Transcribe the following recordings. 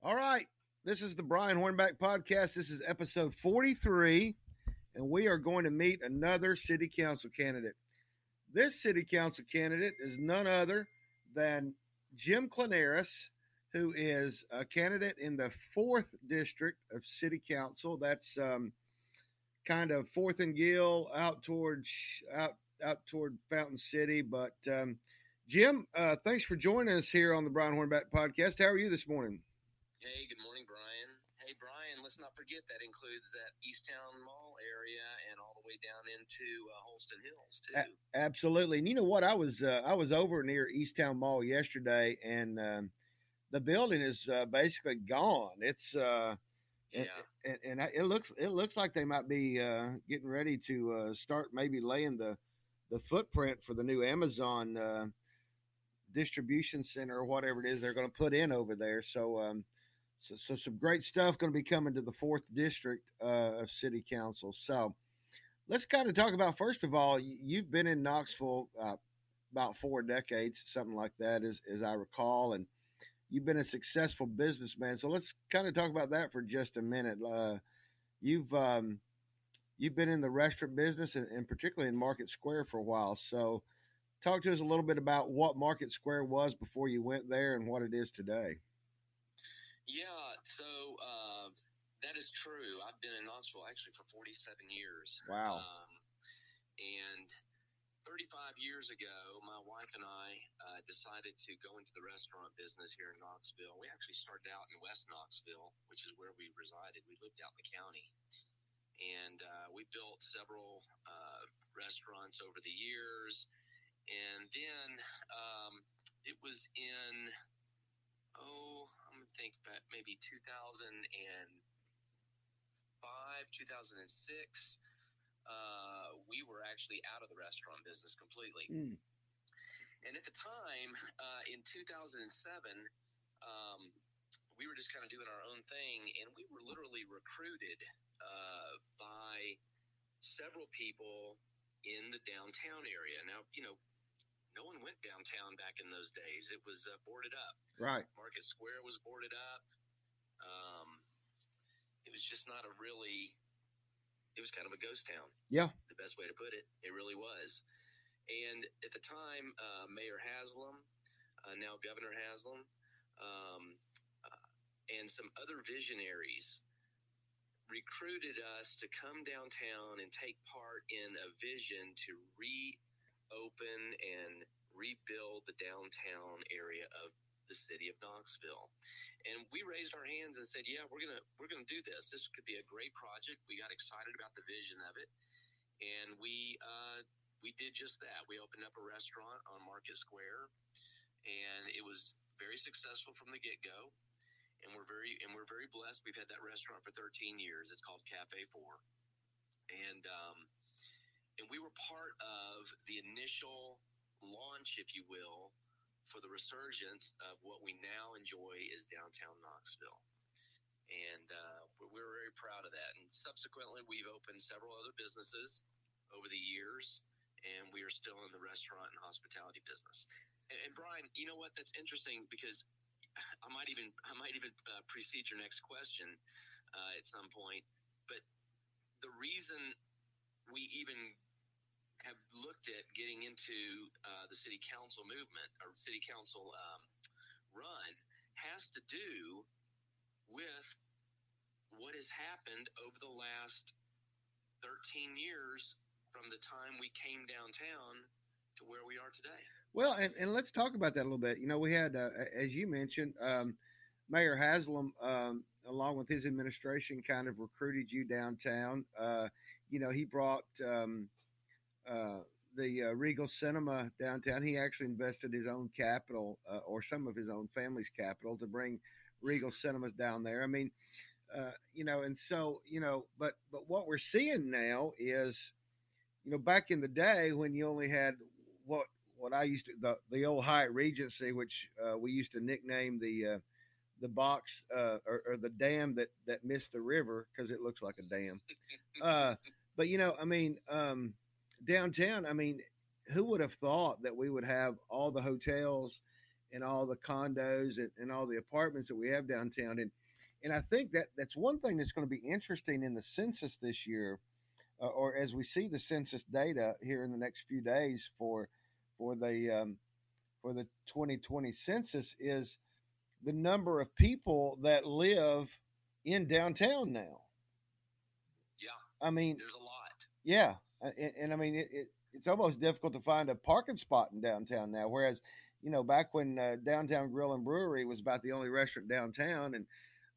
All right. This is the Brian Hornback podcast. This is episode 43, and we are going to meet another city council candidate. This city council candidate is none other than Jim Klonaris, who is a candidate in the fourth district of city council. That's um, kind of fourth and Gill out towards out out toward Fountain City. But um, Jim, uh, thanks for joining us here on the Brian Hornback podcast. How are you this morning? Hey, good morning, Brian. Hey, Brian, let's not forget that includes that East Towne Mall area and all the way down into uh, Holston Hills too. A- absolutely. And you know what? I was uh, I was over near East Towne Mall yesterday, and um, the building is uh, basically gone. It's uh, yeah, and, and, and, it looks it looks like they might be uh, getting ready to uh, start maybe laying the the footprint for the new Amazon uh, distribution center or whatever it is they're going to put in over there. So. Um, so, so some great stuff going to be coming to the fourth district uh, of city council. So let's kind of talk about first of all, you've been in Knoxville uh, about four decades, something like that, as as I recall, and you've been a successful businessman. So let's kind of talk about that for just a minute. Uh, you've um, you've been in the restaurant business and, and particularly in Market Square for a while. So talk to us a little bit about what Market Square was before you went there and what it is today. Yeah, so uh, that is true. I've been in Knoxville actually for 47 years. Wow. Um, and 35 years ago, my wife and I uh, decided to go into the restaurant business here in Knoxville. We actually started out in West Knoxville, which is where we resided. We lived out in the county. And uh, we built several uh, restaurants over the years. And then um, it was in, oh, think that maybe 2005, 2006, uh, we were actually out of the restaurant business completely. Mm. And at the time, uh, in 2007, um, we were just kind of doing our own thing, and we were literally recruited uh, by several people in the downtown area. Now, you know, no one went downtown back in those days. It was uh, boarded up. Right. Market Square was boarded up. Um, it was just not a really. It was kind of a ghost town. Yeah. The best way to put it. It really was. And at the time, uh, Mayor Haslam, uh, now Governor Haslam, um, uh, and some other visionaries recruited us to come downtown and take part in a vision to re open and rebuild the downtown area of the city of Knoxville. And we raised our hands and said, "Yeah, we're gonna we're gonna do this. This could be a great project." We got excited about the vision of it, and we uh, we did just that. We opened up a restaurant on Market Square, and it was very successful from the get go. And we're very and we're very blessed. We've had that restaurant for 13 years. It's called Cafe Four, and um, and we were part of the initial launch, if you will, for the resurgence of what we now enjoy is downtown Knoxville. And uh, we're, we're very proud of that. And subsequently, we've opened several other businesses over the years, and we are still in the restaurant and hospitality business. And, and Brian, you know what? That's interesting because I might even I might even uh, precede your next question uh, at some point. But the reason we even have looked at getting into uh, the city council movement or city council um, run has to do with what has happened over the last 13 years from the time we came downtown to where we are today. Well, and, and let's talk about that a little bit. You know, we had, uh, as you mentioned, um, Mayor Haslam, um, along with his administration, kind of recruited you downtown. Uh, you know, he brought um, uh, the uh, Regal Cinema downtown. He actually invested his own capital uh, or some of his own family's capital to bring Regal Cinemas down there. I mean, uh, you know, and so you know, but but what we're seeing now is, you know, back in the day when you only had what what I used to the the old Hyatt Regency, which uh, we used to nickname the the box or, or, the dam that that missed the river because it looks like a dam. but you know, I mean. Um, downtown, I mean, who would have thought that we would have all the hotels and all the condos and, and all the apartments that we have downtown. And and I think that that's one thing that's going to be interesting in the census this year, uh, or as we see the census data here in the next few days for for the um, for the 2020 census is the number of people that live in downtown now. Yeah, I mean, there's a lot. Yeah, and, and I mean it, it, it's almost difficult to find a parking spot in downtown now. Whereas, you know, back when uh, Downtown Grill and Brewery was about the only restaurant downtown, and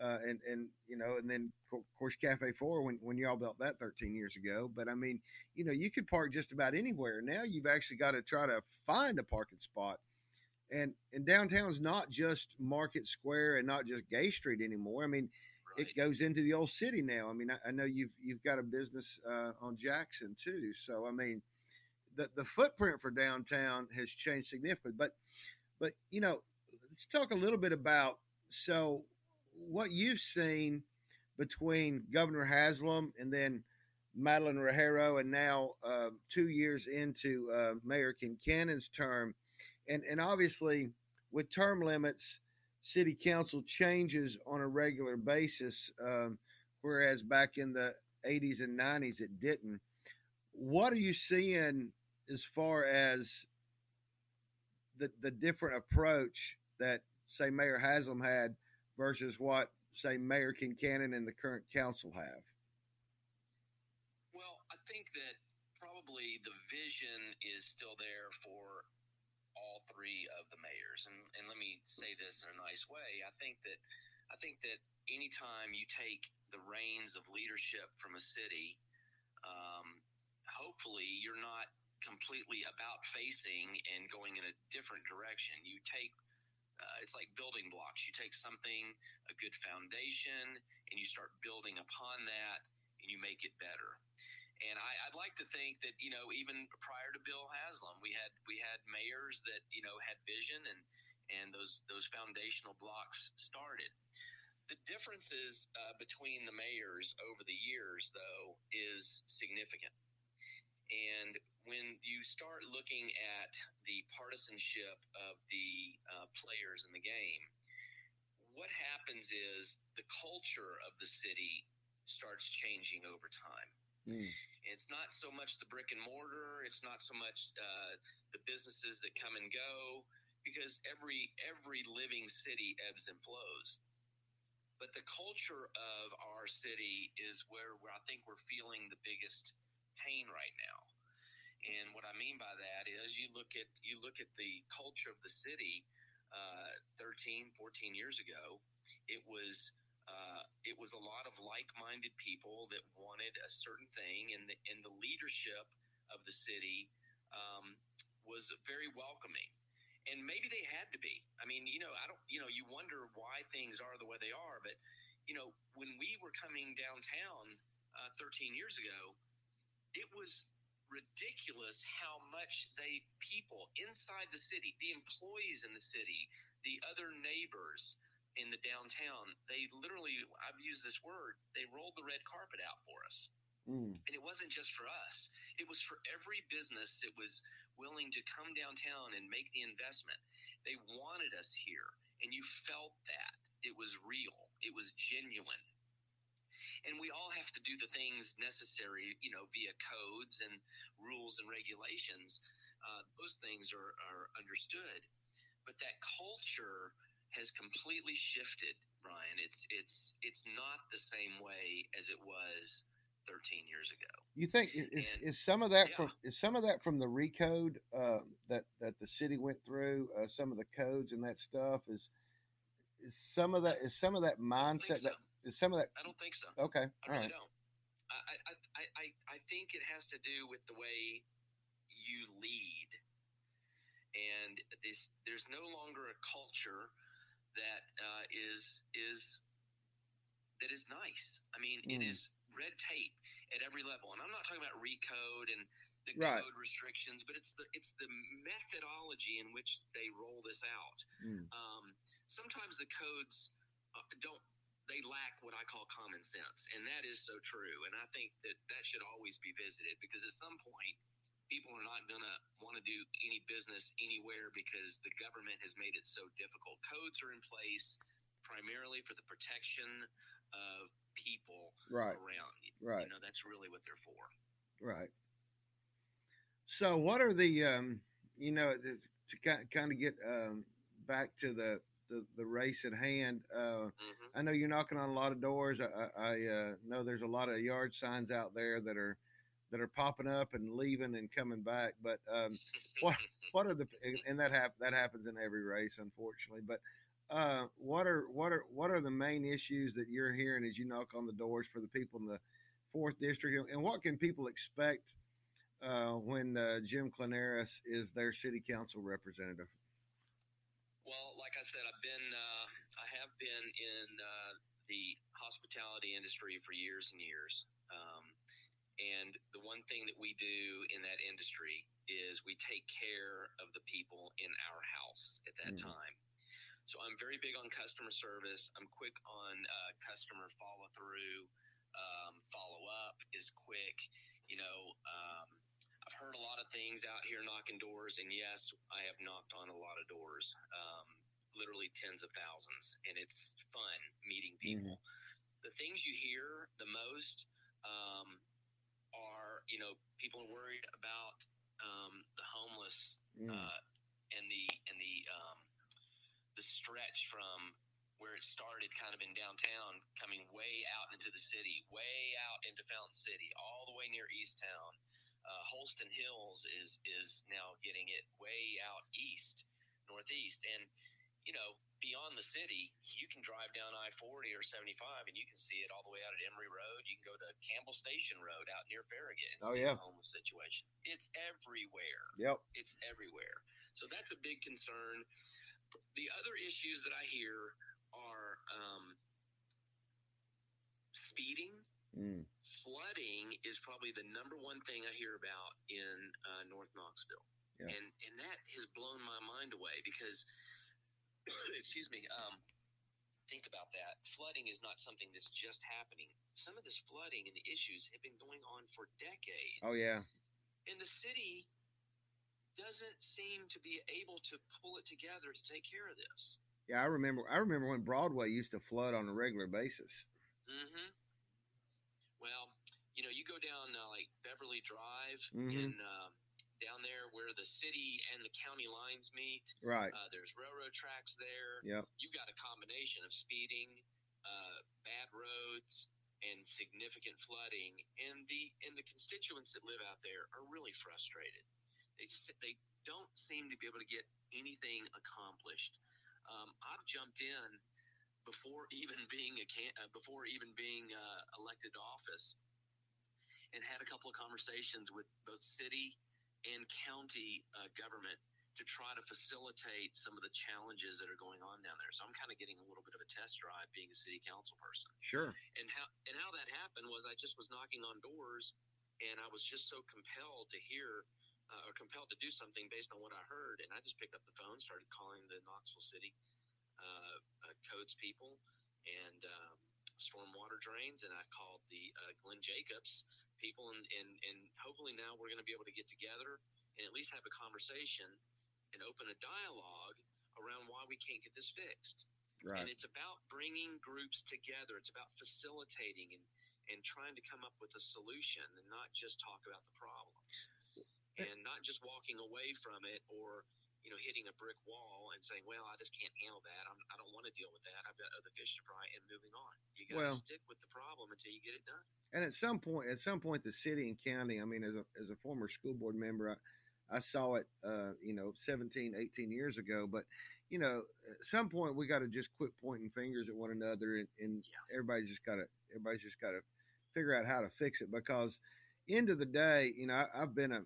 uh, and and you know, and then of course Cafe Four when when y'all built that 13 years ago. But I mean, you know, you could park just about anywhere. Now you've actually got to try to find a parking spot. And and downtown's not just Market Square and not just Gay Street anymore. I mean, Right. it goes into the old city now. I mean, I, I know you've you've got a business uh, on Jackson too. So I mean, the the footprint for downtown has changed significantly. But but you know, let's talk a little bit about so what you've seen between Governor Haslam and then Madeline Rogero, and now uh, two years into uh, Mayor Kincannon's term, and and obviously with term limits, City Council changes on a regular basis, um, whereas back in the 80s and 90s it didn't. What are you seeing as far as the the different approach that say Mayor Haslam had versus what say Mayor Kincannon and the current council have? Well, I think that probably the vision is still there for three of the mayors. And, and let me say this in a nice way. I think that I think that anytime you take the reins of leadership from a city, um, hopefully you're not completely about facing and going in a different direction. You take uh, it's like building blocks. You take something, a good foundation, and you start building upon that, and you make it better. And I, I'd like to think that you know even prior to Bill Haslam, we had we had mayors that you know had vision and and those those foundational blocks started. The differences uh, between the mayors over the years, though, is significant. And when you start looking at the partisanship of the uh, players in the game, what happens is the culture of the city starts changing over time. Mm. Not so much the brick and mortar. It's not so much uh, the businesses that come and go, because every every living city ebbs and flows. But the culture of our city is where, where I think we're feeling the biggest pain right now. And what I mean by that is you look at you look at the culture of the city uh, 13, 14 years ago, it was uh, it was a lot of like-minded people that wanted a certain thing, and the, and the leadership of the city um, was very welcoming. And maybe they had to be. I mean, you know, I don't, you know, you wonder why things are the way they are. But, you know, when we were coming downtown uh, 13 years ago, it was ridiculous how much they people inside the city, the employees in the city, the other neighbors in the downtown, they literally, I've used this word, they rolled the red carpet out for us. Mm. And it wasn't just for us, it was for every business that was willing to come downtown and make the investment. They wanted us here, and you felt that. It was real, it was genuine. And we all have to do the things necessary, you know, via codes and rules and regulations. Uh, those things are, are understood. But that culture has completely shifted, Brian. It's it's it's not the same way as it was 13 years ago. You think is, And- is some of that yeah. from is some of that from the recode uh, that that the city went through? Uh, some of the codes and that stuff is is some of that is some of that mindset think that so. is some of that. I don't think so. Okay, I all really right. don't. I, I, I, I, I think it has to do with the way you lead. And this, there's no longer a culture that uh, is is that is nice. I mean, it Mm. is red tape at every level, and I'm not talking about recode and the Right. code restrictions, but it's the it's the methodology in which they roll this out Mm. um, sometimes the codes uh, don't they lack what I call common sense, and that is so true. And I think that that should always be visited because at some point people are not going to want to do any business anywhere because the government has made it so difficult. Codes are in place primarily for the protection of people right. around. Right. You know, that's really what they're for. Right. So, what are the, um, you know, to kind of get um, back to the, the, the race at hand? Uh, mm-hmm. I know you're knocking on a lot of doors. I, I uh, know there's a lot of yard signs out there that are that are popping up and leaving and coming back. But um, what what are the and that hap- that happens in every race, unfortunately. But uh, what are what are what are the main issues that you're hearing as you knock on the doors for the people in the fourth district, and what can people expect uh, when uh, Jim Klonaris is their city council representative? Well, like I said, I've been uh, I have been in uh, the hospitality industry for years and years, um, and the one thing that we do in that industry is we take care of the people in our house at that mm. time. So I'm very big on customer service. I'm quick on uh, customer follow through. Um, follow up is quick. You know, um, I've heard a lot of things out here knocking doors, and yes, I have knocked on a lot of doors, um, literally tens of thousands, and it's fun meeting people. Mm-hmm. The things you hear the most um, you know, people are worried about um, the homeless mm. uh, and the and the um, the stretch from where it started kind of in downtown, coming way out into the city, way out into Fountain City, all the way near East Towne. Uh, Holston Hills is is now getting it way out east, northeast, and you know beyond the city, you can drive down I forty or seventy five, and you can see it all the way out at Emory Road. You can go to Campbell Station Road out near Farragut. Oh yeah, homeless situation. It's everywhere. Yep, it's everywhere. So that's a big concern. The other issues that I hear are um, speeding. Mm. Flooding is probably the number one thing I hear about in uh, North Knoxville, yeah. and and that has blown my mind away because, excuse me, um, think about that. Flooding is not something that's just happening. Some of this flooding and the issues have been going on for decades. Oh yeah, and the city doesn't seem to be able to pull it together to take care of this. Yeah, I remember. I remember when Broadway used to flood on a regular basis. Mm-hmm. Well, you know, you go down uh, like Beverly Drive mm-hmm. in down there where the city and the county lines meet. Right. Uh, there's railroad tracks there. Yep. You've got a combination of speeding, uh, bad roads, and significant flooding, and the and the constituents that live out there are really frustrated. They just they don't seem to be able to get anything accomplished um, I've jumped in before even being a can- uh, before even being uh, elected to office, and had a couple of conversations with both city and county uh, government to try to facilitate some of the challenges that are going on down there. So I'm kind of getting a little bit of a test drive being a city council person. Sure. And how and how that happened was I just was knocking on doors, and I was just so compelled to hear uh, or compelled to do something based on what I heard, and I just picked up the phone, started calling the Knoxville City uh, uh, codes people and um, stormwater drains, and I called the uh, Glenn Jacobs people, and, and, and hopefully now we're going to be able to get together and at least have a conversation and open a dialogue around why we can't get this fixed. Right. And it's about bringing groups together. It's about facilitating and, and trying to come up with a solution and not just talk about the problems and not just walking away from it or you know hitting a brick wall and saying, "Well, I just can't handle that. I'm, I do not want to deal with that. I've got other fish to fry," and moving on. You got to well, stick with the problem until you get it done. And at some point, at some point, the city and county. I mean, as a as a former school board member, I, I saw it, uh, you know, 17, 18 years ago. But you know, at some point, we got to just quit pointing fingers at one another, and, and yeah. everybody's just got to everybody's just got to figure out how to fix it because end of the day, you know, I, I've been a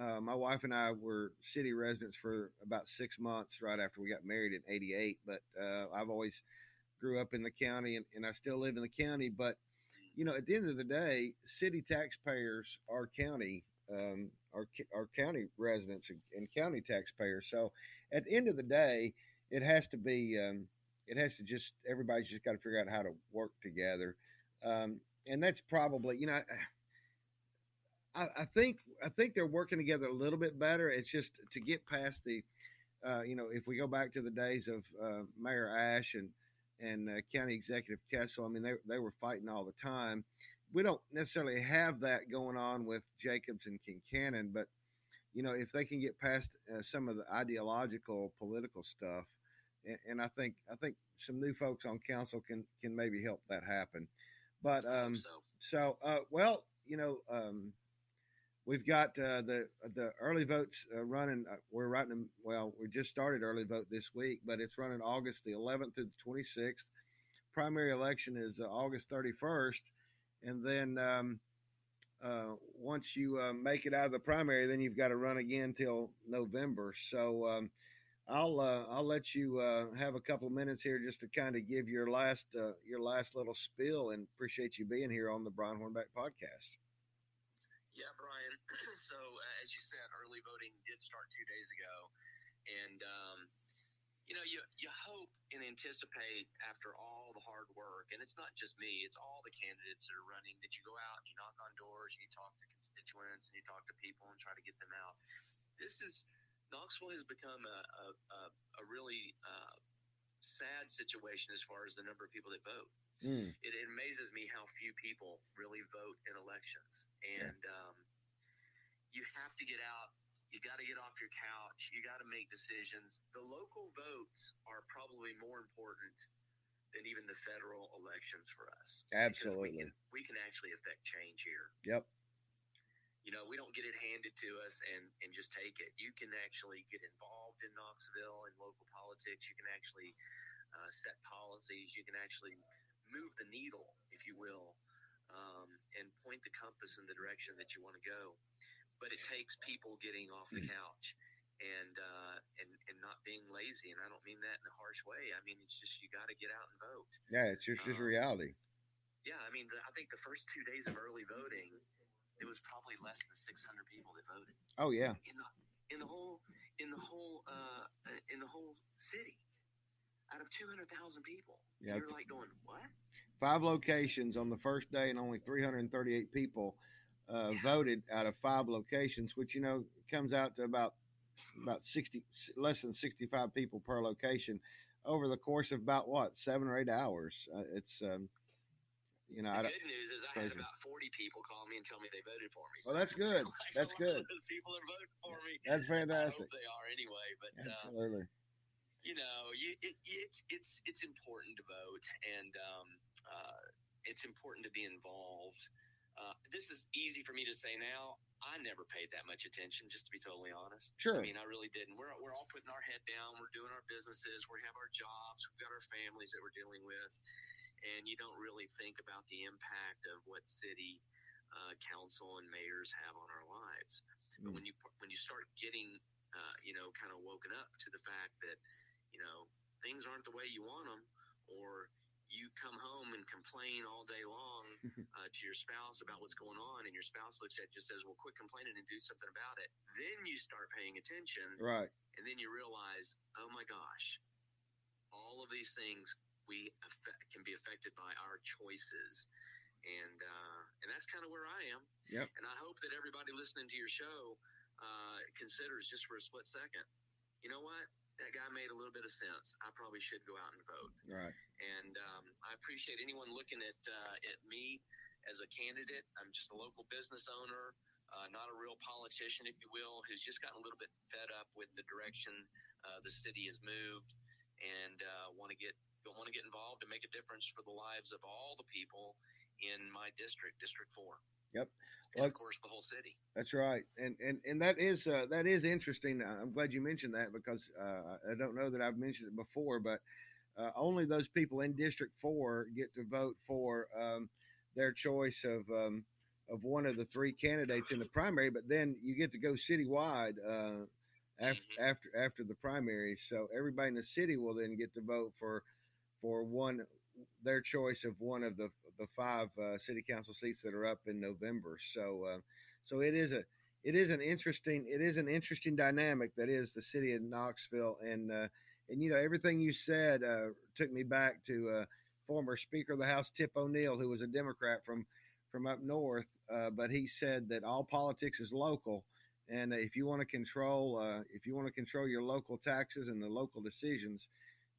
uh, my wife and I were city residents for about six months right after we got married in '88. But uh, I've always grew up in the county, and, and I still live in the county. But you know, at the end of the day, city taxpayers are county um, are, are county residents and, and, county taxpayers. So at the end of the day, it has to be um, it has to just everybody's just got to figure out how to work together. Um, and that's probably you know I, I, think I think they're working together a little bit better. It's just to get past the, uh, you know, if we go back to the days of uh, Mayor Ashe and and uh, County Executive Kessel, I mean they they were fighting all the time. We don't necessarily have that going on with Jacobs and Kincannon, but you know if they can get past uh, some of the ideological political stuff, and, and, I think I think some new folks on council can can maybe help that happen. But um, so, so uh, well, you know. Um, We've got uh, the the early votes uh, running. Uh, we're running. Well, we just started early vote this week, but it's running August the 11th through the 26th. Primary election is uh, August 31st, and then um, uh, once you make it out of the primary, then you've got to run again till November. So um, I'll I'll let you have a couple minutes here just to kind of give your last your last little spill, and appreciate you being here on the Brian Hornback podcast. Yeah, Brian. so, uh, as you said, early voting did start two days ago, and um, you know, you you hope and anticipate after all the hard work, and it's not just me; it's all the candidates that are running. That you go out and you knock on doors, and you talk to constituents, and you talk to people, and try to get them out. This is Knoxville has become a a, a, really uh, sad situation as far as the number of people that vote. Mm. It, it amazes me how few people really vote in elections and um, you have to get out. You got to get off your couch. You got to make decisions. The local votes are probably more important than even the federal elections for us. Absolutely, we can, we can actually affect change here. Yep. You know, we don't get it handed to us and, and just take it. You can actually get involved in Knoxville and local politics. You can actually uh, set policies. You can actually move the needle, if you will, um, and point the compass in the direction that you want to go. But it takes people getting off the mm. couch and uh, and and not being lazy. And I don't mean that in a harsh way. I mean it's just you got to get out and vote. Yeah, it's just um, just reality. Yeah, I mean the, I think the first two days of early voting, it was probably less than 600 people that voted. Oh yeah. In the in the whole in the whole uh, in the whole city, out of 200,000 people. Yeah. You're like going what? five locations on the first day, and only 338 people uh, voted out of five locations, which you know comes out to about about 60 less than 65 people per location over the course of about what seven or eight hours. Uh, it's um, you know, the good news is I had about 40 people call me and tell me they voted for me. So well, that's good. like that's good. Those people are voting for me. That's fantastic. they are anyway, but uh, absolutely. Uh, you know, you, it, it's it's it's important to vote, and um, uh, it's important to be involved. Uh, this is easy for me to say now. I never paid that much attention, just to be totally honest. Sure. I mean, I really didn't. We're, we're all putting our head down. We're doing our businesses. We have our jobs. We've got our families that we're dealing with. And you don't really think about the impact of what city uh, council and mayors have on our lives. Mm. But when you when you start getting, uh, you know, kind of woken up to the fact that, you know, things aren't the way you want them, or you come home and complain all day long uh, to your spouse about what's going on, and your spouse looks at you and says, "Well, quit complaining and do something about it." Then you start paying attention, right? And then you realize, oh my gosh, all of these things we affect, can be affected by our choices, and uh, and that's kind of where I am. Yep. And I hope that everybody listening to your show uh, considers just for a split second. You know what? That guy made a little bit of sense. I probably should go out and vote. Right. And um, I appreciate anyone looking at uh, at me as a candidate. I'm just a local business owner, uh, not a real politician, if you will, who's just gotten a little bit fed up with the direction uh, the city has moved, and want to get don't want to get involved and make a difference for the lives of all the people in my district, District Four. Yep. And well, of course, the whole city. That's right, and and and that is uh, that is interesting. I'm glad you mentioned that because uh, I don't know that I've mentioned it before, but uh, only those people in District Four get to vote for um, their choice of um, of one of the three candidates in the primary. But then you get to go citywide uh, after mm-hmm. after after the primary. So everybody in the city will then get to vote for for one their choice of one of the the five uh, city council seats that are up in November. So, uh, so it is a it is an interesting it is an interesting dynamic that is the city of Knoxville, and uh, and you know everything you said uh, took me back to uh, former Speaker of the House Tip O'Neill, who was a Democrat from from up north, uh, but he said that all politics is local, and if you want to control, if you want to control your local taxes and the local decisions,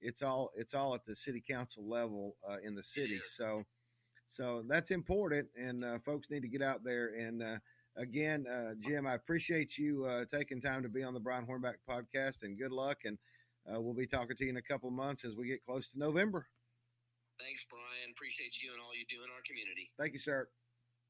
it's all it's all at the city council level uh, in the city. So, so that's important, and uh, folks need to get out there. And uh, again, uh, Jim, I appreciate you taking time to be on the Brian Hornback podcast, and good luck. And we'll be talking to you in a couple months as we get close to November. Thanks, Brian. Appreciate you and all you do in our community. Thank you, sir.